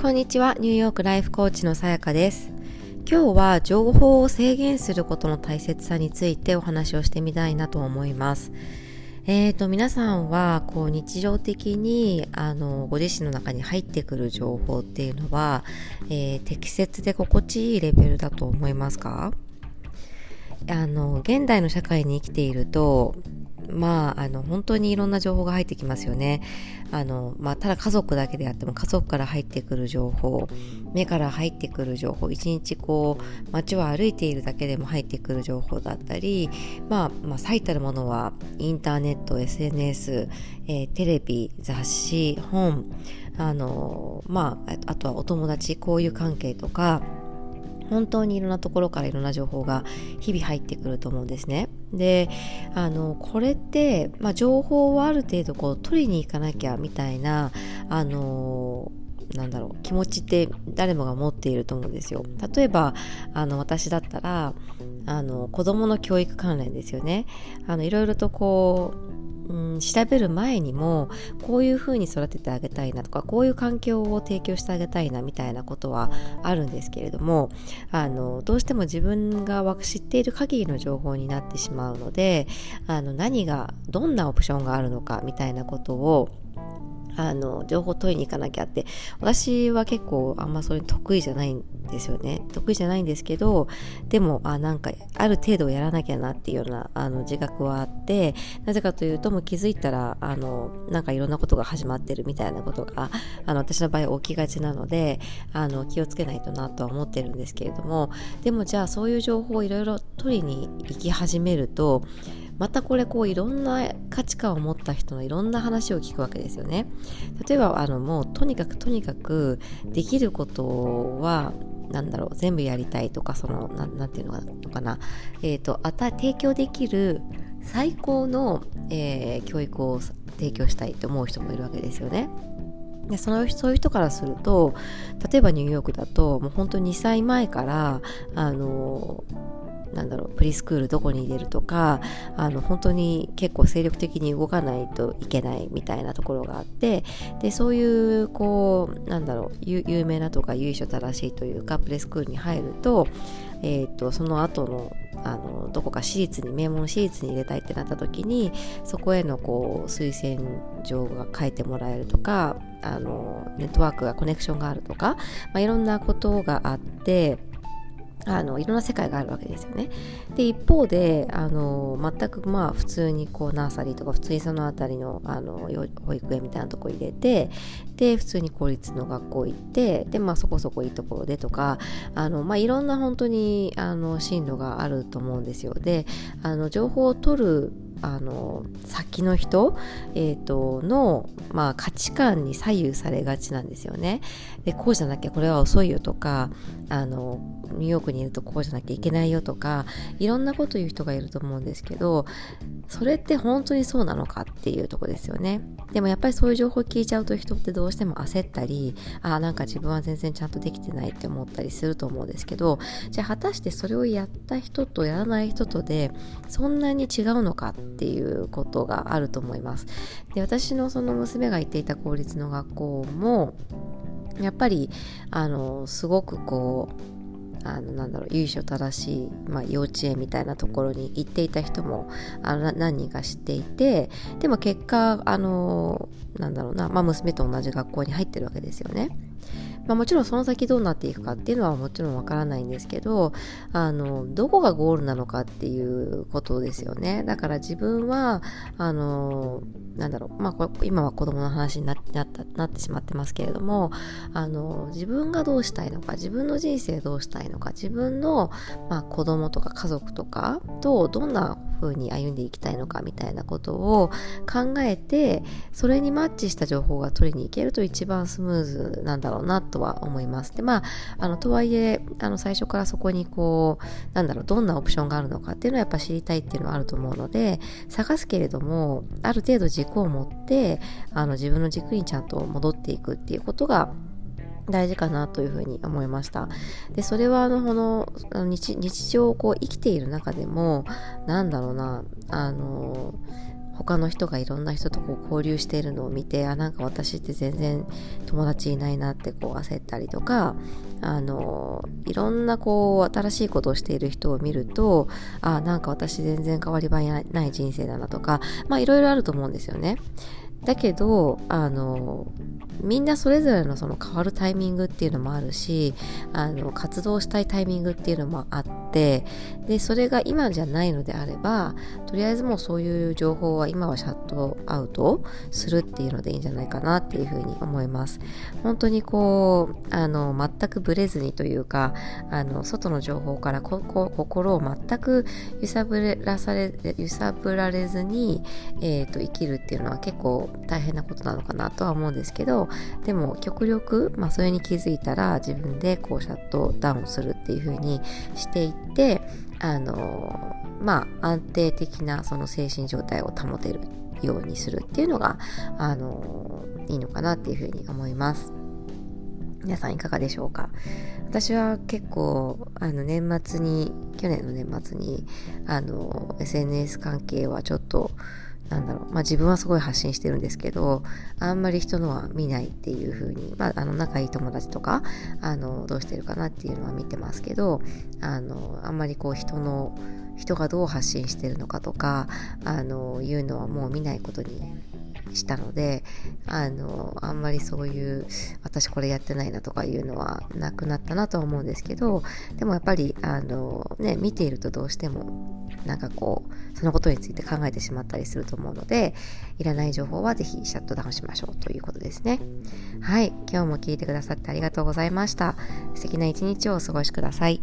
こんにちは、ニューヨークライフコーチのさやかです。今日は情報を制限することの大切さについてお話をしてみたいなと思います。えーと、皆さんはこう日常的にあのご自身の中に入ってくる情報っていうのは、えー、適切で心地いいレベルだと思いますか？あの現代の社会に生きているとまあ、あの、本当にいろんな情報が入ってきますよね。あの、まあ、ただ家族だけであっても、家族から入ってくる情報、目から入ってくる情報、一日こう、街を歩いているだけでも入ってくる情報だったり、まあ、まあ、最たるものは、インターネット、SNS、えー、テレビ、雑誌、本、あの、まあ、あとはお友達、交友関係とか、本当にいろんなところからいろんな情報が日々入ってくると思うんですね。であのこれって、まあ、情報をある程度こう取りに行かなきゃみたいなあのなんだろう気持ちって誰もが持っていると思うんですよ。例えばあの私だったらあの子供の教育関連ですよね。あのいろいろとこううん、調べる前にもこういうふうに育ててあげたいなとかこういう環境を提供してあげたいなみたいなことはあるんですけれどもあのどうしても自分が知っている限りの情報になってしまうのであの何がどんなオプションがあるのかみたいなことをあの情報を取りに行かなきゃって。私は結構あんまそれ得意じゃないんですよね。得意じゃないんですけどでもあなんかある程度やらなきゃなっていうようなあの自覚はあって。なぜかというとも気づいたらあのなんかいろんなことが始まってるみたいなことがあの私の場合起きがちなのであの気をつけないとなとは思ってるんですけれども。でもじゃあそういう情報をいろいろ取りに行き始めるとまたこれこういろんな価値観を持った人のいろんな話を聞くわけですよね。例えばあのもうとにかくとにかくできることはなんだろう全部やりたいとかそのななんていうのかな、えーと、あた提供できる最高の、えー、教育を提供したいと思う人もいるわけですよね。でそのそういう人からすると例えばニューヨークだともう本当に2歳前からあのなんだろうプリスクールどこに入れるとかあの本当に結構精力的に動かないといけないみたいなところがあってでそういうこうなんだろう有名なとか由緒正しいというかプレスクールに入ると,、えーと、その後のあのどこか私立に名門私立に入れたいってなった時にそこへのこう推薦状が書いてもらえるとかあのネットワークがコネクションがあるとか、まあ、いろんなことがあってあのいろんな世界があるわけですよね。で一方であの全くまあ普通にこうナーサリーとか普通にその辺りのあの保育園みたいなとこ入れてで普通に公立の学校行ってでまあそこそこいいところでとかあの、まあ、いろんな本当にあの進路があると思うんですよ。であの情報を取るあの先の人、えーと、の、まあ、価値観に左右されがちなんですよね。でこうじゃなきゃこれは遅いよとかあのニューヨークにいるとこうじゃなきゃいけないよとかいろんなこと言う人がいると思うんですけどそれって本当にそうなのかっていうとこですよね。でもやっぱりそういう情報を聞いちゃうと人ってどうしても焦ったりああなんか自分は全然ちゃんとできてないって思ったりすると思うんですけどじゃあ果たしてそれをやった人とやらない人とでそんなに違うのかっていうことがあると思います。で私のその娘が行っていた公立の学校もやっぱりあのすごくこうあのなんだろう由緒正しい、まあ、幼稚園みたいなところに行っていた人もあの何人か知っていてでも結果あのなんだろうな、まあ、娘と同じ学校に入ってるわけですよね。まあ、もちろんその先どうなっていくかっていうのはもちろんわからないんですけどあのどこがゴールなのかっていうことですよね。だから自分はあのなんだろう、まあ、今は子供の話になったなってしまってますけれどもあの自分がどうしたいのか自分の人生どうしたいのか自分の、まあ、子供とか家族とかとどんな風に歩んでいきたいのかみたいなことを考えてそれにマッチした情報が取りに行けると一番スムーズなんだろうなとは思います。でまああのとはいえあの最初からそこにこうなんだろうどんなオプションがあるのかっていうのはやっぱ知りたいっていうのはあると思うので探すけれどもある程度軸を持ってあの自分の軸にちゃんと戻っていくっていうことが大事かなというふうに思いました。で、それはあの、この日日常をこう生きている中でも、なんだろうな、あの、他の人がいろんな人とこう交流しているのを見てあなんか私って全然友達いないなってこう焦ったりとかあのいろんなこう新しいことをしている人を見るとあなんか私全然変わり映えない人生だなとかまあいろいろあると思うんですよね。だけどあのみんなそれぞれのその変わるタイミングっていうのもあるしあの活動したいタイミングっていうのもあってでそれが今じゃないのであればとりあえずもうそういう情報は今はシャットアウトするっていうのでいいんじゃないかなっていうふうに思います。本当にこうあの全くブレずにというかあの外の情報からここ心を全く揺さぶらされ揺さぶられずに、えーと、生きるっていうのは結構大変なことなのかなとは思うんですけどでも極力、まあ、それに気づいたら自分でこうシャットダウンするっていう風にしていってあのまあ安定的なその精神状態を保てるようにするっていうのがあのいいのかなっていう風に思います。皆さんいかがでしょうか？私は結構あの年末に去年の年末にあの SNS 関係はちょっとなんだろう、まあ自分はすごい発信してるんですけど、あんまり人のは見ないっていう風に、まああの仲いい友達とか、あの、どうしてるかなっていうのは見てますけど、あの、あんまりこう人の、人がどう発信してるのかとか、あの、いうのはもう見ないことにしたのであのあんまりそういう私これやってないなとかいうのはなくなったなとは思うんですけどでもやっぱりあの、ね、見ているとどうしてもなんかこうそのことについて考えてしまったりすると思うのでいらない情報はぜひシャットダウンしましょうということですね。はい。今日も聞いてくださってありがとうございました。素敵な一日をお過ごしください。